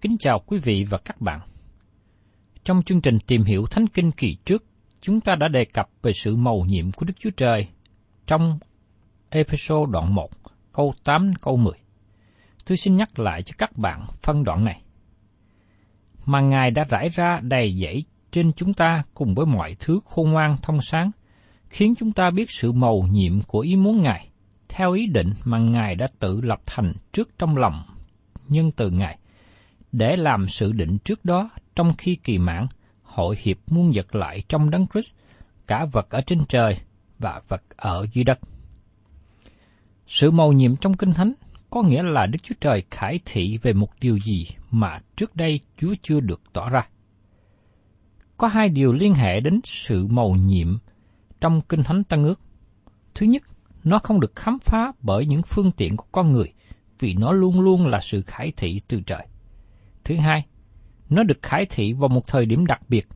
Kính chào quý vị và các bạn. Trong chương trình tìm hiểu Thánh Kinh kỳ trước, chúng ta đã đề cập về sự mầu nhiệm của Đức Chúa Trời trong Ephesos đoạn 1, câu 8 câu 10. Tôi xin nhắc lại cho các bạn phân đoạn này. Mà Ngài đã rải ra đầy dẫy trên chúng ta cùng với mọi thứ khôn ngoan thông sáng, khiến chúng ta biết sự mầu nhiệm của ý muốn Ngài, theo ý định mà Ngài đã tự lập thành trước trong lòng nhân từ Ngài, để làm sự định trước đó trong khi kỳ mạng hội hiệp muôn vật lại trong đấng Christ, cả vật ở trên trời và vật ở dưới đất. Sự mầu nhiệm trong Kinh Thánh có nghĩa là Đức Chúa Trời khải thị về một điều gì mà trước đây Chúa chưa được tỏ ra. Có hai điều liên hệ đến sự mầu nhiệm trong Kinh Thánh Tân ước. Thứ nhất, nó không được khám phá bởi những phương tiện của con người, vì nó luôn luôn là sự khải thị từ trời. Thứ hai, nó được khải thị vào một thời điểm đặc biệt.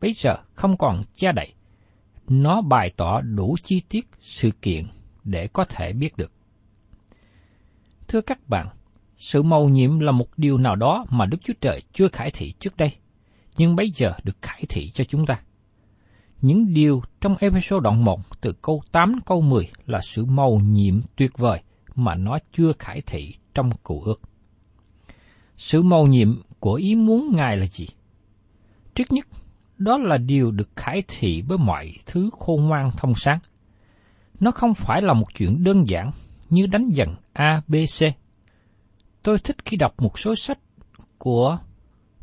Bây giờ không còn che đậy. Nó bày tỏ đủ chi tiết sự kiện để có thể biết được. Thưa các bạn, sự mầu nhiệm là một điều nào đó mà Đức Chúa Trời chưa khải thị trước đây, nhưng bây giờ được khải thị cho chúng ta. Những điều trong episode đoạn 1 từ câu 8 câu 10 là sự mầu nhiệm tuyệt vời mà nó chưa khải thị trong cụ ước. Sự mầu nhiệm của ý muốn Ngài là gì? Trước nhất, đó là điều được khải thị với mọi thứ khôn ngoan thông sáng. Nó không phải là một chuyện đơn giản như đánh dần A, B, C. Tôi thích khi đọc một số sách của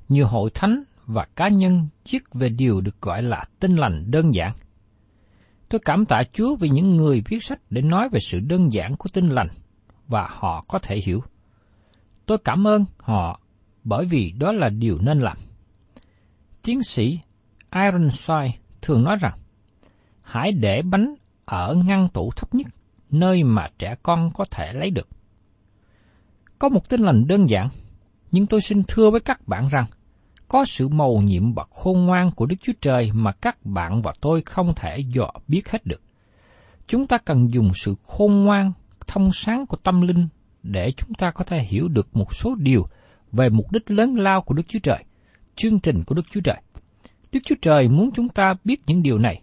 nhiều hội thánh và cá nhân viết về điều được gọi là tinh lành đơn giản. Tôi cảm tạ Chúa vì những người viết sách để nói về sự đơn giản của tinh lành và họ có thể hiểu. Tôi cảm ơn họ bởi vì đó là điều nên làm. Tiến sĩ Ironside thường nói rằng, hãy để bánh ở ngăn tủ thấp nhất, nơi mà trẻ con có thể lấy được. Có một tin lành đơn giản, nhưng tôi xin thưa với các bạn rằng, có sự mầu nhiệm và khôn ngoan của Đức Chúa Trời mà các bạn và tôi không thể dò biết hết được. Chúng ta cần dùng sự khôn ngoan, thông sáng của tâm linh để chúng ta có thể hiểu được một số điều về mục đích lớn lao của Đức Chúa Trời, chương trình của Đức Chúa Trời. Đức Chúa Trời muốn chúng ta biết những điều này,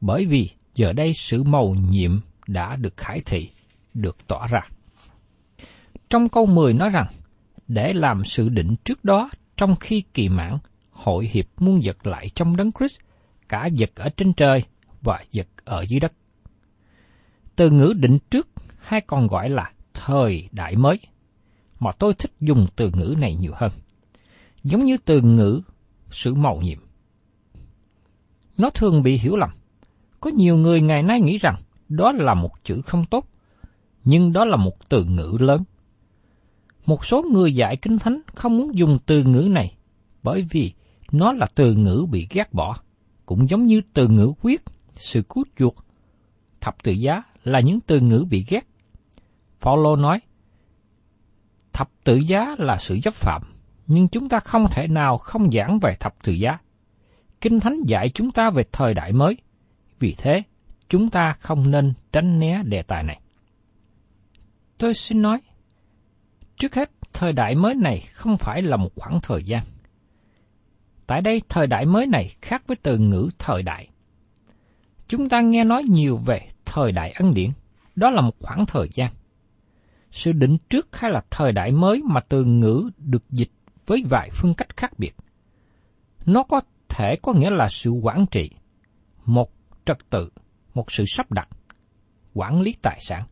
bởi vì giờ đây sự mầu nhiệm đã được khải thị, được tỏ ra. Trong câu 10 nói rằng, để làm sự định trước đó trong khi kỳ mãn hội hiệp muôn vật lại trong đấng Christ, cả vật ở trên trời và vật ở dưới đất. Từ ngữ định trước hay còn gọi là thời đại mới, mà tôi thích dùng từ ngữ này nhiều hơn. Giống như từ ngữ sự màu nhiệm. Nó thường bị hiểu lầm. Có nhiều người ngày nay nghĩ rằng đó là một chữ không tốt, nhưng đó là một từ ngữ lớn. Một số người dạy kinh thánh không muốn dùng từ ngữ này bởi vì nó là từ ngữ bị ghét bỏ, cũng giống như từ ngữ quyết, sự cứu chuộc, thập tự giá là những từ ngữ bị ghét. Paulo nói, thập tự giá là sự chấp phạm, nhưng chúng ta không thể nào không giảng về thập tự giá. Kinh Thánh dạy chúng ta về thời đại mới, vì thế chúng ta không nên tránh né đề tài này. Tôi xin nói, trước hết, thời đại mới này không phải là một khoảng thời gian. Tại đây, thời đại mới này khác với từ ngữ thời đại. Chúng ta nghe nói nhiều về thời đại ân điển, đó là một khoảng thời gian. Sự định trước hay là thời đại mới mà từ ngữ được dịch với vài phương cách khác biệt. Nó có thể có nghĩa là sự quản trị, một trật tự, một sự sắp đặt, quản lý tài sản.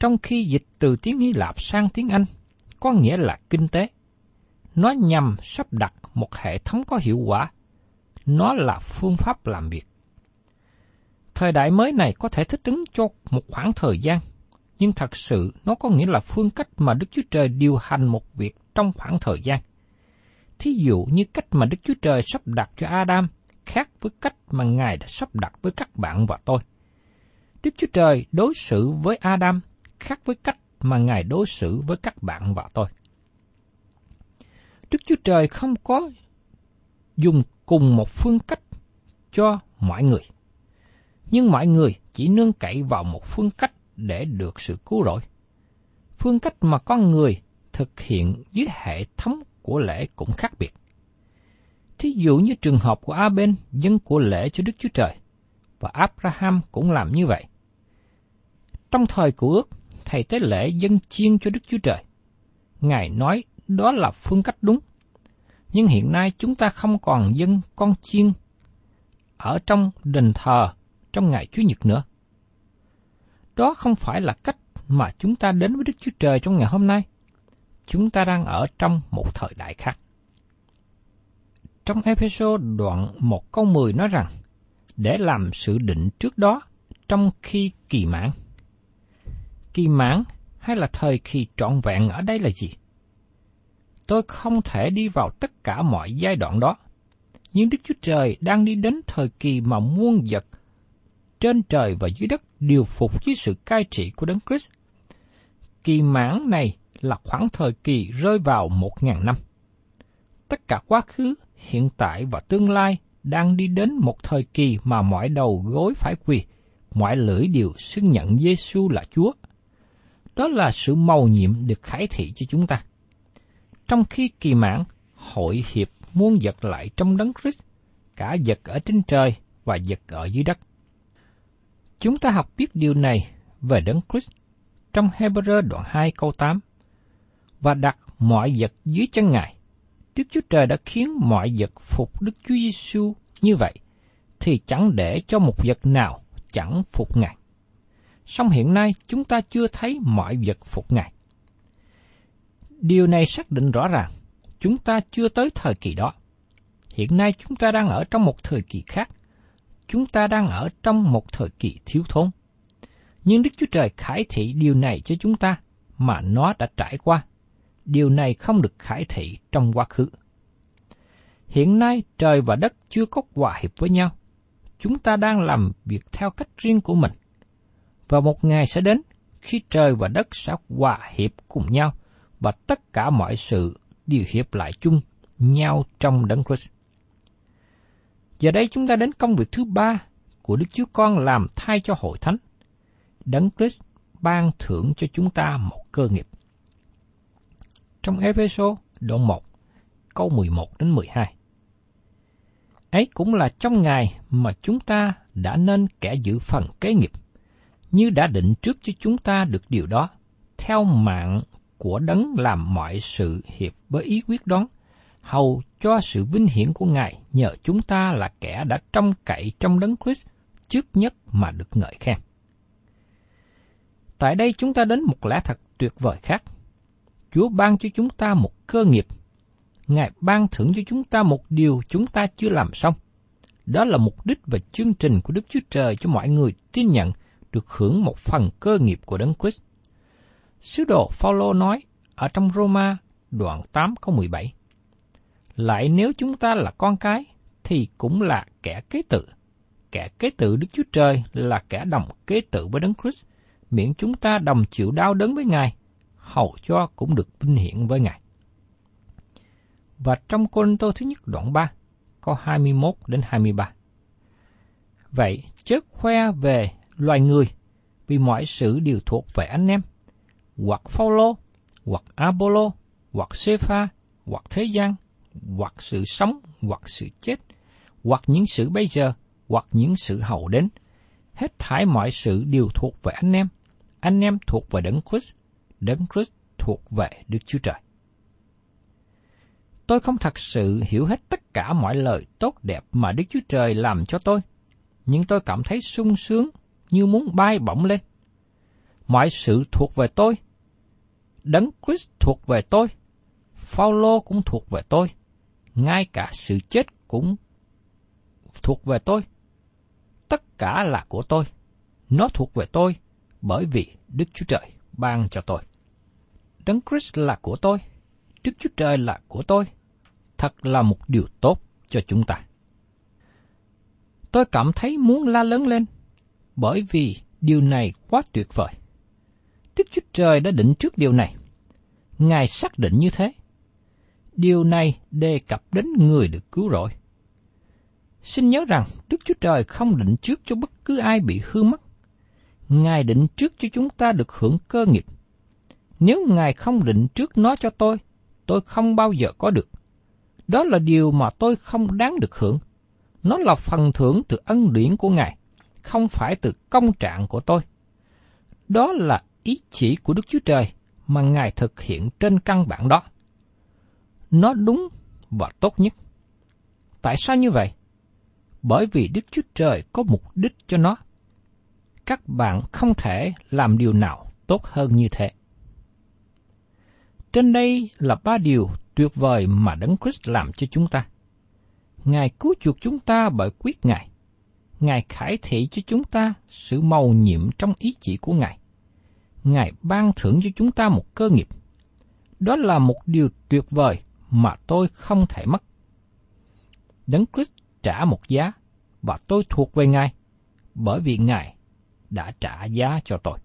Trong khi dịch từ tiếng Hy Lạp sang tiếng Anh, có nghĩa là kinh tế. Nó nhằm sắp đặt một hệ thống có hiệu quả. Nó là phương pháp làm việc. Thời đại mới này có thể thích ứng cho một khoảng thời gian, nhưng thật sự, nó có nghĩa là phương cách mà Đức Chúa Trời điều hành một việc trong khoảng thời gian. Thí dụ như cách mà Đức Chúa Trời sắp đặt cho Adam khác với cách mà Ngài đã sắp đặt với các bạn và tôi. Đức Chúa Trời đối xử với Adam khác với cách mà Ngài đối xử với các bạn và tôi. Đức Chúa Trời không có dùng cùng một phương cách cho mọi người. Nhưng mọi người chỉ nương cậy vào một phương cách để được sự cứu rỗi. Phương cách mà con người thực hiện dưới hệ thống của lễ cũng khác biệt. Thí dụ như trường hợp của A-bên dân của lễ cho Đức Chúa Trời, và Abraham cũng làm như vậy. Trong thời của ước, thầy tế lễ dân chiên cho Đức Chúa Trời. Ngài nói đó là phương cách đúng. Nhưng hiện nay chúng ta không còn dân con chiên ở trong đền thờ trong ngày Chúa Nhật nữa. Đó không phải là cách mà chúng ta đến với Đức Chúa Trời trong ngày hôm nay. Chúng ta đang ở trong một thời đại khác. Trong episode đoạn 1 câu 10 nói rằng, để làm sự định trước đó trong khi kỳ mãn. Kỳ mãn hay là thời kỳ trọn vẹn ở đây là gì? Tôi không thể đi vào tất cả mọi giai đoạn đó. Nhưng Đức Chúa Trời đang đi đến thời kỳ mà muôn vật trên trời và dưới đất đều phục dưới sự cai trị của Đấng Christ. Kỳ mãn này là khoảng thời kỳ rơi vào một ngàn năm. Tất cả quá khứ, hiện tại và tương lai đang đi đến một thời kỳ mà mọi đầu gối phải quỳ, mọi lưỡi đều xưng nhận Giêsu là Chúa. Đó là sự màu nhiệm được khải thị cho chúng ta. Trong khi kỳ mãn, hội hiệp muôn vật lại trong đấng Christ, cả vật ở trên trời và vật ở dưới đất. Chúng ta học biết điều này về đấng Christ trong Hebrew đoạn 2 câu 8 và đặt mọi vật dưới chân Ngài. Đức Chúa Trời đã khiến mọi vật phục Đức Chúa Giêsu như vậy, thì chẳng để cho một vật nào chẳng phục Ngài. Song hiện nay chúng ta chưa thấy mọi vật phục Ngài. Điều này xác định rõ ràng, chúng ta chưa tới thời kỳ đó. Hiện nay chúng ta đang ở trong một thời kỳ khác. Chúng ta đang ở trong một thời kỳ thiếu thốn. Nhưng Đức Chúa Trời khải thị điều này cho chúng ta mà nó đã trải qua. Điều này không được khải thị trong quá khứ. Hiện nay trời và đất chưa có hòa hiệp với nhau. Chúng ta đang làm việc theo cách riêng của mình. Và một ngày sẽ đến khi trời và đất sẽ hòa hiệp cùng nhau và tất cả mọi sự đều hiệp lại chung nhau trong đấng Christ. Giờ đây chúng ta đến công việc thứ ba của Đức Chúa Con làm thay cho hội thánh. Đấng Christ ban thưởng cho chúng ta một cơ nghiệp. Trong Ephesos đoạn 1, câu 11 đến 12. Ấy cũng là trong ngày mà chúng ta đã nên kẻ giữ phần kế nghiệp, như đã định trước cho chúng ta được điều đó, theo mạng của đấng làm mọi sự hiệp với ý quyết đoán, hầu cho sự vinh hiển của Ngài, nhờ chúng ta là kẻ đã trông cậy trong đấng Christ trước nhất mà được ngợi khen. Tại đây chúng ta đến một lẽ thật tuyệt vời khác. Chúa ban cho chúng ta một cơ nghiệp. Ngài ban thưởng cho chúng ta một điều chúng ta chưa làm xong. Đó là mục đích và chương trình của Đức Chúa Trời cho mọi người tin nhận được hưởng một phần cơ nghiệp của Đấng Christ. Sứ đồ Phaolô nói ở trong Roma đoạn 8 câu 17. Lại nếu chúng ta là con cái, thì cũng là kẻ kế tự. Kẻ kế tự Đức Chúa Trời là kẻ đồng kế tự với Đấng Christ, miễn chúng ta đồng chịu đau đớn với Ngài, hầu cho cũng được vinh hiển với Ngài. Và trong Côn Tô thứ nhất đoạn 3, câu 21 đến 23. Vậy, chớ khoe về loài người, vì mọi sự đều thuộc về anh em, hoặc Phaolô, hoặc Apollo, hoặc Sepha, hoặc thế gian, hoặc sự sống, hoặc sự chết, hoặc những sự bây giờ, hoặc những sự hậu đến. Hết thải mọi sự đều thuộc về anh em. Anh em thuộc về Đấng Christ, Đấng Christ thuộc về Đức Chúa Trời. Tôi không thật sự hiểu hết tất cả mọi lời tốt đẹp mà Đức Chúa Trời làm cho tôi, nhưng tôi cảm thấy sung sướng như muốn bay bổng lên. Mọi sự thuộc về tôi. Đấng Christ thuộc về tôi. Phaolô cũng thuộc về tôi. Ngay cả sự chết cũng thuộc về tôi. Tất cả là của tôi. Nó thuộc về tôi bởi vì Đức Chúa Trời ban cho tôi. Đấng Christ là của tôi. Đức Chúa Trời là của tôi. Thật là một điều tốt cho chúng ta. Tôi cảm thấy muốn la lớn lên, bởi vì điều này quá tuyệt vời. Đức Chúa Trời đã định trước điều này. Ngài xác định như thế. Điều này đề cập đến người được cứu rỗi. Xin nhớ rằng Đức Chúa Trời không định trước cho bất cứ ai bị hư mất. Ngài định trước cho chúng ta được hưởng cơ nghiệp. Nếu Ngài không định trước nó cho tôi, tôi không bao giờ có được. Đó là điều mà tôi không đáng được hưởng. Nó là phần thưởng từ ân điển của Ngài, không phải từ công trạng của tôi. Đó là ý chỉ của Đức Chúa Trời mà Ngài thực hiện trên căn bản đó. Nó đúng và tốt nhất. Tại sao như vậy? Bởi vì Đức Chúa Trời có mục đích cho nó. Các bạn không thể làm điều nào tốt hơn như thế. Trên đây là ba điều tuyệt vời mà Đấng Christ làm cho chúng ta. Ngài cứu chuộc chúng ta bởi quyết Ngài. Ngài khải thị cho chúng ta sự màu nhiệm trong ý chỉ của Ngài. Ngài ban thưởng cho chúng ta một cơ nghiệp. Đó là một điều tuyệt vời mà tôi không thể mất. Đấng Christ trả một giá và tôi thuộc về Ngài bởi vì Ngài đã trả giá cho tôi.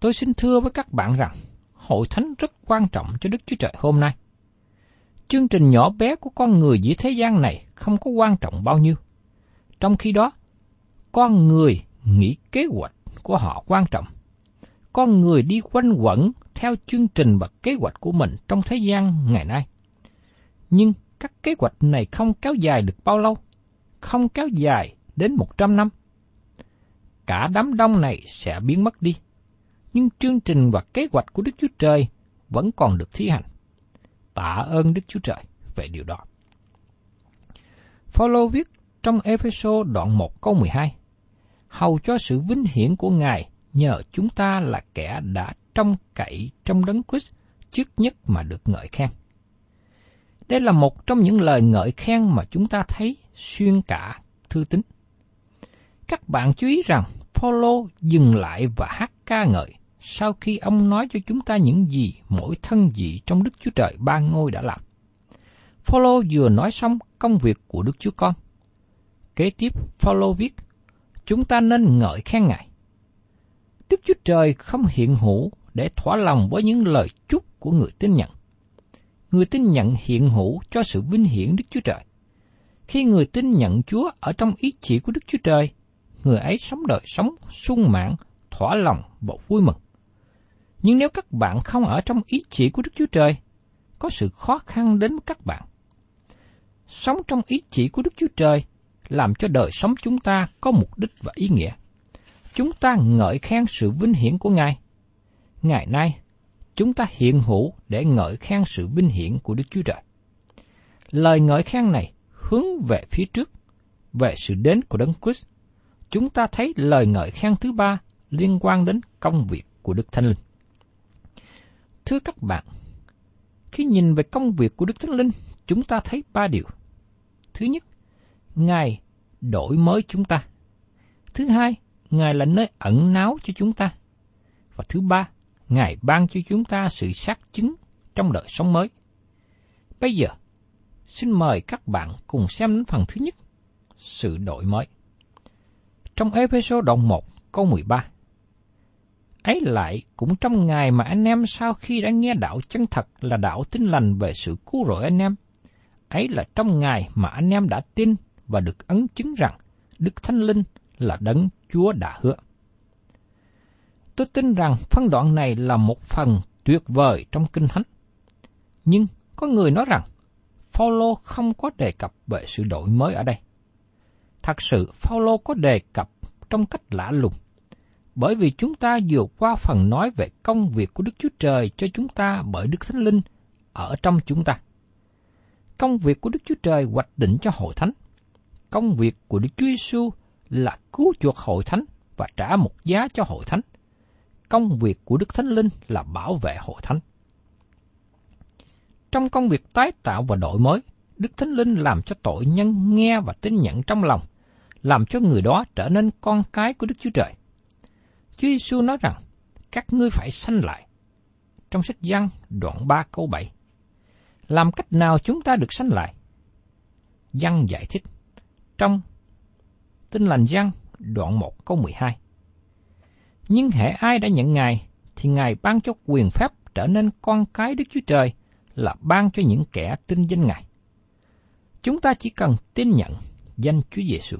Tôi xin thưa với các bạn rằng hội thánh rất quan trọng cho Đức Chúa Trời hôm nay. Chương trình nhỏ bé của con người dưới thế gian này không có quan trọng bao nhiêu. Trong khi đó, con người nghĩ kế hoạch của họ quan trọng. Con người đi quanh quẩn theo chương trình và kế hoạch của mình trong thế gian ngày nay. Nhưng các kế hoạch này không kéo dài được bao lâu, không kéo dài đến một trăm năm. Cả đám đông này sẽ biến mất đi nhưng chương trình và kế hoạch của Đức Chúa Trời vẫn còn được thi hành. Tạ ơn Đức Chúa Trời về điều đó. Phaolô viết trong Ephesos đoạn 1 câu 12, hầu cho sự vinh hiển của Ngài nhờ chúng ta là kẻ đã trông cậy trong đấng Christ trước nhất mà được ngợi khen. Đây là một trong những lời ngợi khen mà chúng ta thấy xuyên cả thư tín. Các bạn chú ý rằng Phaolô dừng lại và hát ca ngợi sau khi ông nói cho chúng ta những gì mỗi thân vị trong Đức Chúa Trời ba ngôi đã làm. Phaolô vừa nói xong công việc của Đức Chúa Con. Kế tiếp, Phaolô viết, chúng ta nên ngợi khen Ngài. Đức Chúa Trời không hiện hữu để thỏa lòng với những lời chúc của người tin nhận. Người tin nhận hiện hữu cho sự vinh hiển Đức Chúa Trời. Khi người tin nhận Chúa ở trong ý chỉ của Đức Chúa Trời, người ấy sống đời sống sung mãn, thỏa lòng và vui mừng. Nhưng nếu các bạn không ở trong ý chỉ của Đức Chúa Trời, có sự khó khăn đến với các bạn. Sống trong ý chỉ của Đức Chúa Trời làm cho đời sống chúng ta có mục đích và ý nghĩa. Chúng ta ngợi khen sự vinh hiển của Ngài. Ngày nay, chúng ta hiện hữu để ngợi khen sự vinh hiển của Đức Chúa Trời. Lời ngợi khen này hướng về phía trước, về sự đến của Đấng Christ. Chúng ta thấy lời ngợi khen thứ ba liên quan đến công việc của Đức Thánh Linh. Thưa các bạn, khi nhìn về công việc của Đức Thánh Linh, chúng ta thấy ba điều. Thứ nhất, Ngài đổi mới chúng ta. Thứ hai, Ngài là nơi ẩn náu cho chúng ta. Và thứ ba, Ngài ban cho chúng ta sự xác chứng trong đời sống mới. Bây giờ, xin mời các bạn cùng xem đến phần thứ nhất, sự đổi mới. Trong Ephesos đoạn 1 câu 13 Ấy lại cũng trong ngày mà anh em sau khi đã nghe đạo chân thật là đạo tin lành về sự cứu rỗi anh em, ấy là trong ngày mà anh em đã tin và được ấn chứng rằng Đức Thánh Linh là đấng Chúa đã hứa. Tôi tin rằng phân đoạn này là một phần tuyệt vời trong Kinh Thánh. Nhưng có người nói rằng Phaolô không có đề cập về sự đổi mới ở đây. Thật sự Phaolô có đề cập trong cách lạ lùng, bởi vì chúng ta vừa qua phần nói về công việc của Đức Chúa Trời cho chúng ta bởi Đức Thánh Linh ở trong chúng ta. Công việc của Đức Chúa Trời hoạch định cho hội thánh. Công việc của Đức Chúa Giêsu là cứu chuộc hội thánh và trả một giá cho hội thánh. Công việc của Đức Thánh Linh là bảo vệ hội thánh. Trong công việc tái tạo và đổi mới, Đức Thánh Linh làm cho tội nhân nghe và tin nhận trong lòng, làm cho người đó trở nên con cái của Đức Chúa Trời. Chúa Giêsu nói rằng, các ngươi phải sanh lại. Trong sách Giăng đoạn 3 câu 7. Làm cách nào chúng ta được sanh lại? Giăng giải thích. Trong Tin lành Giăng đoạn 1 câu 12. Nhưng hệ ai đã nhận Ngài, thì Ngài ban cho quyền phép trở nên con cái Đức Chúa Trời là ban cho những kẻ tin danh Ngài. Chúng ta chỉ cần tin nhận danh Chúa Giêsu.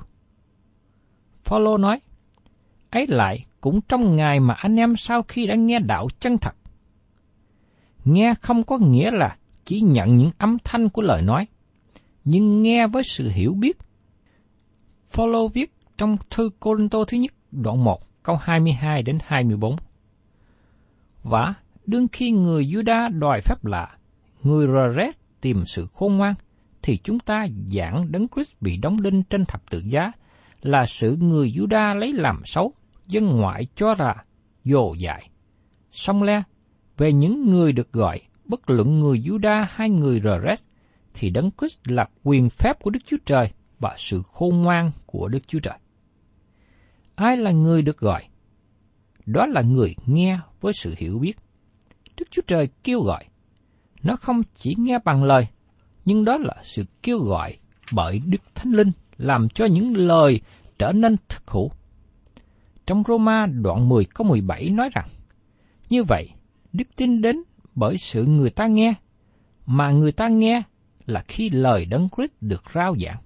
Phaolô nói, ấy lại cũng trong ngày mà anh em sau khi đã nghe đạo chân thật. Nghe không có nghĩa là chỉ nhận những âm thanh của lời nói, nhưng nghe với sự hiểu biết. Phaolô viết trong thư Corinto thứ nhất đoạn 1 câu 22 đến 24. Và đương khi người Juda đòi phép lạ, người Rares tìm sự khôn ngoan, thì chúng ta giảng đấng Christ bị đóng đinh trên thập tự giá là sự người Juda lấy làm xấu, dân ngoại cho là dồ dại. Xong le, về những người được gọi, bất luận người Juda hay người Rares, thì đấng Christ là quyền phép của Đức Chúa Trời và sự khôn ngoan của Đức Chúa Trời. Ai là người được gọi? Đó là người nghe với sự hiểu biết. Đức Chúa Trời kêu gọi. Nó không chỉ nghe bằng lời, nhưng đó là sự kêu gọi bởi Đức Thánh Linh làm cho những lời trở nên thực hữu. Trong Roma đoạn 10 câu 17 nói rằng, như vậy, đức tin đến bởi sự người ta nghe, mà người ta nghe là khi lời Đấng Christ được rao giảng.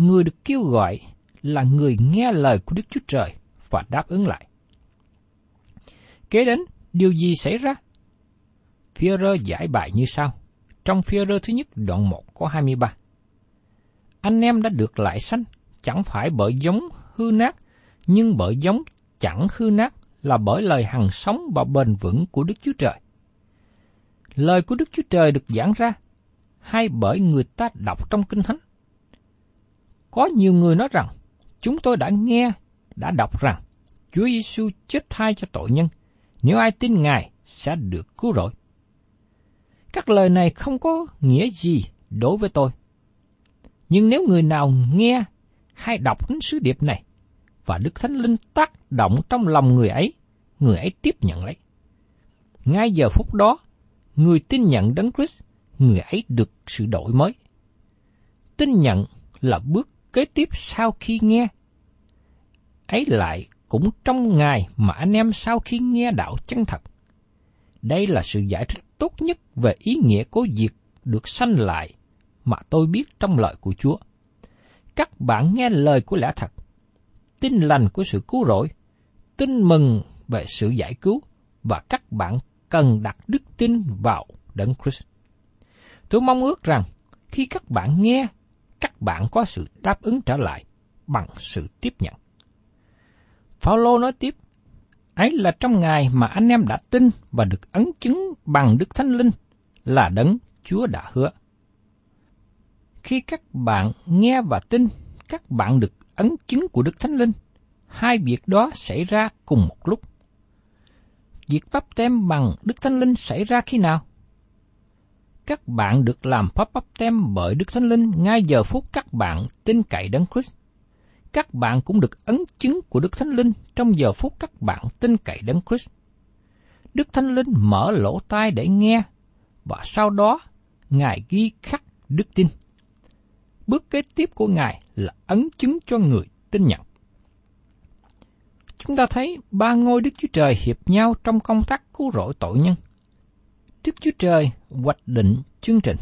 Người được kêu gọi là người nghe lời của Đức Chúa Trời và đáp ứng lại. Kế đến, điều gì xảy ra? Führer giải bài như sau. Trong Führer thứ nhất đoạn 1 có 23. Anh em đã được lại sanh, chẳng phải bởi giống hư nát, nhưng bởi giống chẳng hư nát là bởi lời hằng sống và bền vững của Đức Chúa Trời. Lời của Đức Chúa Trời được giảng ra, hay bởi người ta đọc trong Kinh Thánh. Có nhiều người nói rằng, chúng tôi đã nghe, đã đọc rằng Chúa Giêsu chết thay cho tội nhân, nếu ai tin Ngài sẽ được cứu rỗi. Các lời này không có nghĩa gì đối với tôi. Nhưng nếu người nào nghe hay đọc đến sứ điệp này, và Đức Thánh Linh tác động trong lòng người ấy, người ấy tiếp nhận lấy. Ngay giờ phút đó, người tin nhận Đấng Christ, người ấy được sự đổi mới. Tin nhận là bước kế tiếp sau khi nghe. Ấy lại cũng trong ngày mà anh em sau khi nghe đạo chân thật. Đây là sự giải thích tốt nhất về ý nghĩa của việc được sanh lại mà tôi biết trong lời của Chúa. Các bạn nghe lời của lẽ thật, tin lành của sự cứu rỗi, tin mừng về sự giải cứu và các bạn cần đặt đức tin vào Đấng Christ. Tôi mong ước rằng khi các bạn nghe, các bạn có sự đáp ứng trở lại bằng sự tiếp nhận. Phaolô nói tiếp, Ấy là trong ngày mà anh em đã tin và được ấn chứng bằng Đức Thánh Linh là đấng Chúa đã hứa. Khi các bạn nghe và tin, các bạn được ấn chứng của Đức Thánh Linh. Hai việc đó xảy ra cùng một lúc. Việc bắp tem bằng Đức Thánh Linh xảy ra khi nào? Các bạn được làm pháp bắp tem bởi Đức Thánh Linh ngay giờ phút các bạn tin cậy Đấng Christ. Các bạn cũng được ấn chứng của Đức Thánh Linh trong giờ phút các bạn tin cậy Đấng Christ. Đức Thánh Linh mở lỗ tai để nghe, và sau đó Ngài ghi khắc đức tin. Bước kế tiếp của Ngài là ấn chứng cho người tin nhận. Chúng ta thấy ba ngôi Đức Chúa Trời hiệp nhau trong công tác cứu rỗi tội nhân. Đức Chúa Trời hoạch định chương trình.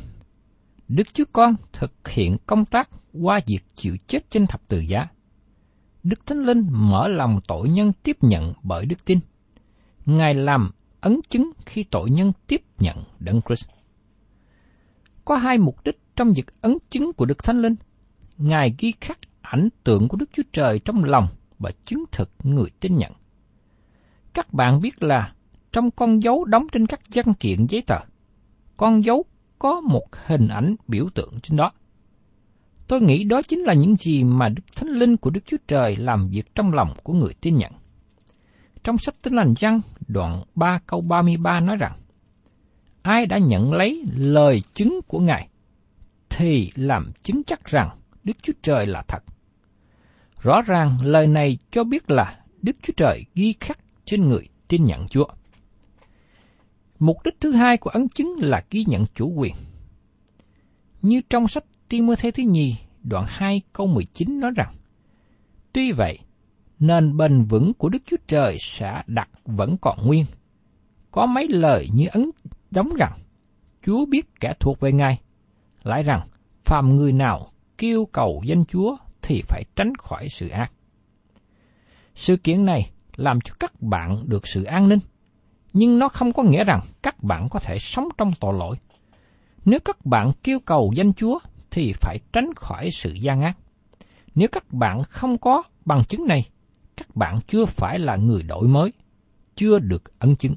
Đức Chúa Con thực hiện công tác qua việc chịu chết trên thập tự giá. Đức Thánh Linh mở lòng tội nhân tiếp nhận bởi đức tin. Ngài làm ấn chứng khi tội nhân tiếp nhận Đấng Christ. Có hai mục đích trong việc ấn chứng của Đức Thánh Linh. Ngài ghi khắc ảnh tượng của Đức Chúa Trời trong lòng và chứng thực người tin nhận. Các bạn biết là trong con dấu đóng trên các văn kiện giấy tờ, con dấu có một hình ảnh biểu tượng trên đó. Tôi nghĩ đó chính là những gì mà Đức Thánh Linh của Đức Chúa Trời làm việc trong lòng của người tin nhận. Trong sách Tin lành Giăng, đoạn 3 câu 33 nói rằng, Ai đã nhận lấy lời chứng của Ngài, thì làm chứng chắc rằng Đức Chúa Trời là thật. Rõ ràng lời này cho biết là Đức Chúa Trời ghi khắc trên người tin nhận Chúa. Mục đích thứ hai của ấn chứng là ghi nhận chủ quyền. Như trong sách Timothy thứ nhì, đoạn 2 câu 19 nói rằng, Tuy vậy, nền bền vững của Đức Chúa Trời sẽ đặt vẫn còn nguyên. Có mấy lời như ấn đóng rằng, Chúa biết kẻ thuộc về Ngài, lại rằng, phàm người nào kêu cầu danh Chúa thì phải tránh khỏi sự ác. Sự kiện này làm cho các bạn được sự an ninh, nhưng nó không có nghĩa rằng các bạn có thể sống trong tội lỗi. Nếu các bạn kêu cầu danh Chúa thì phải tránh khỏi sự gian ác. Nếu các bạn không có bằng chứng này, các bạn chưa phải là người đổi mới, chưa được ấn chứng.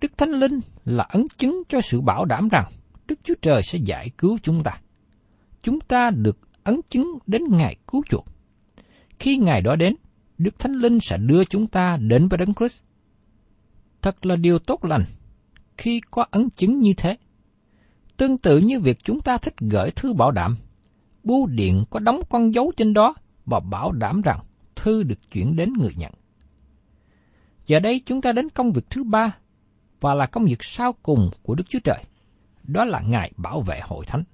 Đức Thánh Linh là ấn chứng cho sự bảo đảm rằng Đức Chúa Trời sẽ giải cứu chúng ta. Chúng ta được ấn chứng đến ngày cứu chuộc. Khi ngày đó đến, Đức Thánh Linh sẽ đưa chúng ta đến với Đấng Christ. Thật là điều tốt lành khi có ấn chứng như thế. Tương tự như việc chúng ta thích gửi thư bảo đảm, bưu điện có đóng con dấu trên đó và bảo đảm rằng thư được chuyển đến người nhận. Giờ đây chúng ta đến công việc thứ ba và là công việc sau cùng của Đức Chúa Trời. Đó là Ngài bảo vệ hội thánh.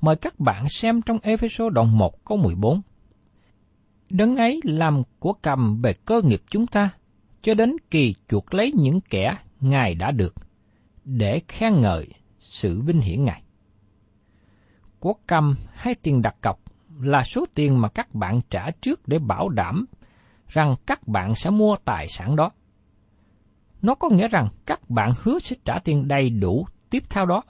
Mời các bạn xem trong Ephesos đoạn 1 câu 14. Đấng ấy làm của cầm về cơ nghiệp chúng ta, cho đến kỳ chuộc lấy những kẻ Ngài đã được, để khen ngợi sự vinh hiển Ngài. Quốc cầm hay tiền đặt cọc là số tiền mà các bạn trả trước để bảo đảm rằng các bạn sẽ mua tài sản đó. Nó có nghĩa rằng các bạn hứa sẽ trả tiền đầy đủ tiếp theo đó.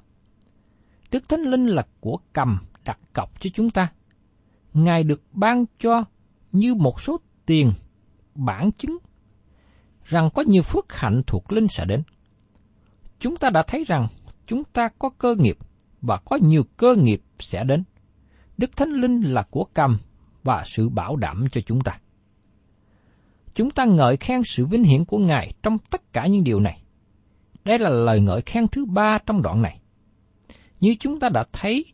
Đức Thánh Linh là của cầm đặt cọc cho chúng ta. Ngài được ban cho như một số tiền bản chứng rằng có nhiều phước hạnh thuộc linh sẽ đến. Chúng ta đã thấy rằng chúng ta có cơ nghiệp và có nhiều cơ nghiệp sẽ đến. Đức Thánh Linh là của cầm và sự bảo đảm cho chúng ta. Chúng ta ngợi khen sự vinh hiển của Ngài trong tất cả những điều này. Đây là lời ngợi khen thứ ba trong đoạn này. Như chúng ta đã thấy,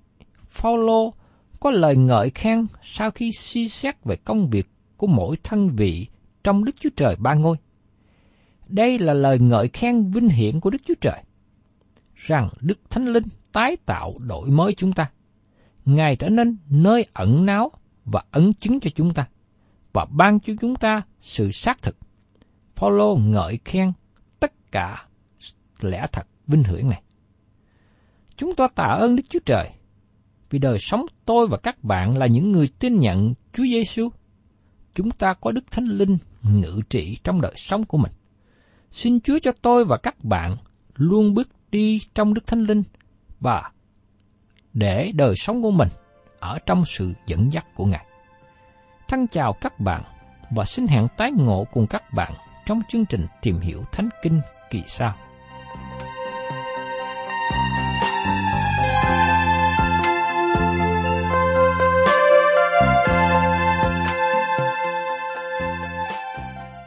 Phaolô có lời ngợi khen sau khi suy xét về công việc của mỗi thân vị trong Đức Chúa Trời ba ngôi. Đây là lời ngợi khen vinh hiển của Đức Chúa Trời, rằng Đức Thánh Linh tái tạo đổi mới chúng ta. Ngài trở nên nơi ẩn náu và ấn chứng cho chúng ta, và ban cho chúng ta sự xác thực. Paulo ngợi khen tất cả lẽ thật vinh hiển này. Chúng ta tạ ơn Đức Chúa Trời vì đời sống tôi và các bạn là những người tin nhận Chúa Giêsu. Chúng ta có Đức Thánh Linh ngự trị trong đời sống của mình. Xin Chúa cho tôi và các bạn luôn bước đi trong Đức Thánh Linh và để đời sống của mình ở trong sự dẫn dắt của Ngài. Thân chào các bạn và xin hẹn tái ngộ cùng các bạn trong chương trình tìm hiểu Thánh Kinh kỳ sau.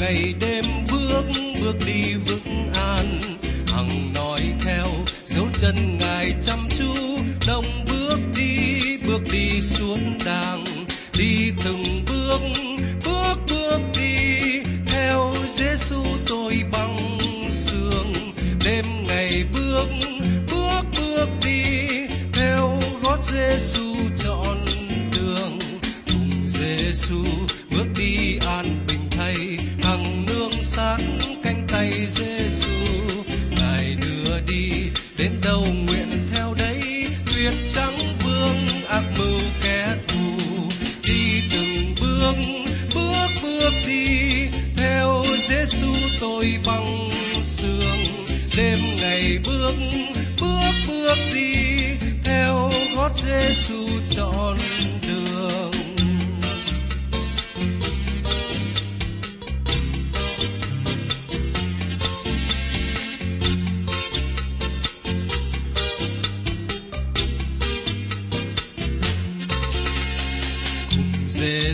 ngày đêm bước bước đi vững an. Hằng nói theo, dấu chân ngài chăm chú. Đông bước đi bước đi xuống đàng. Đi từng bước bước bước đi. Theo Giêsu tôi bằng sương. Đêm ngày bước bước bước đi. Theo gót Giêsu trọn đường. Cùng Giêsu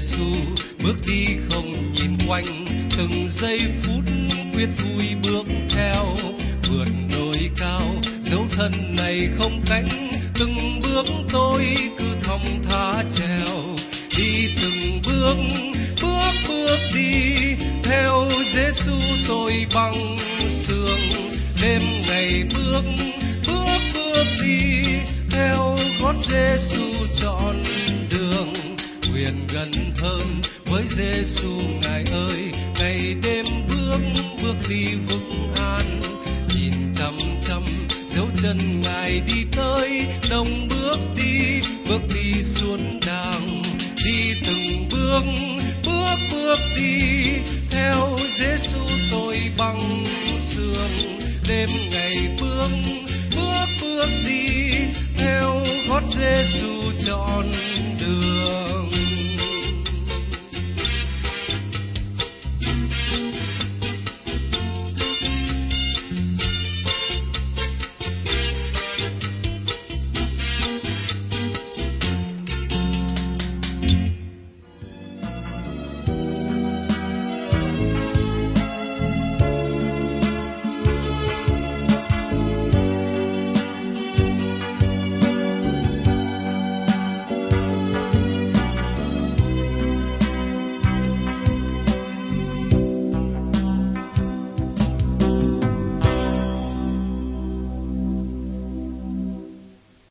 Giêsu bước đi không nhìn quanh, từng giây phút quyết vui bước theo, vượt đồi cao, dấu thân này không cánh, từng bước tôi cứ thong thả trèo, đi từng bước bước bước đi, theo Giêsu tôi bằng sương đêm ngày bước bước bước đi, theo gót Giêsu trọn đường, nguyện gần hơn với Giêsu ngài ơi. Ngày đêm bước bước đi vững an, nhìn chăm chăm dấu chân ngài đi tới. Đồng bước đi bước đi xuống đàng, đi từng bước bước bước đi. Theo Giêsu tôi bằng xương đêm ngày bước bước bước đi. Theo gót Giêsu tròn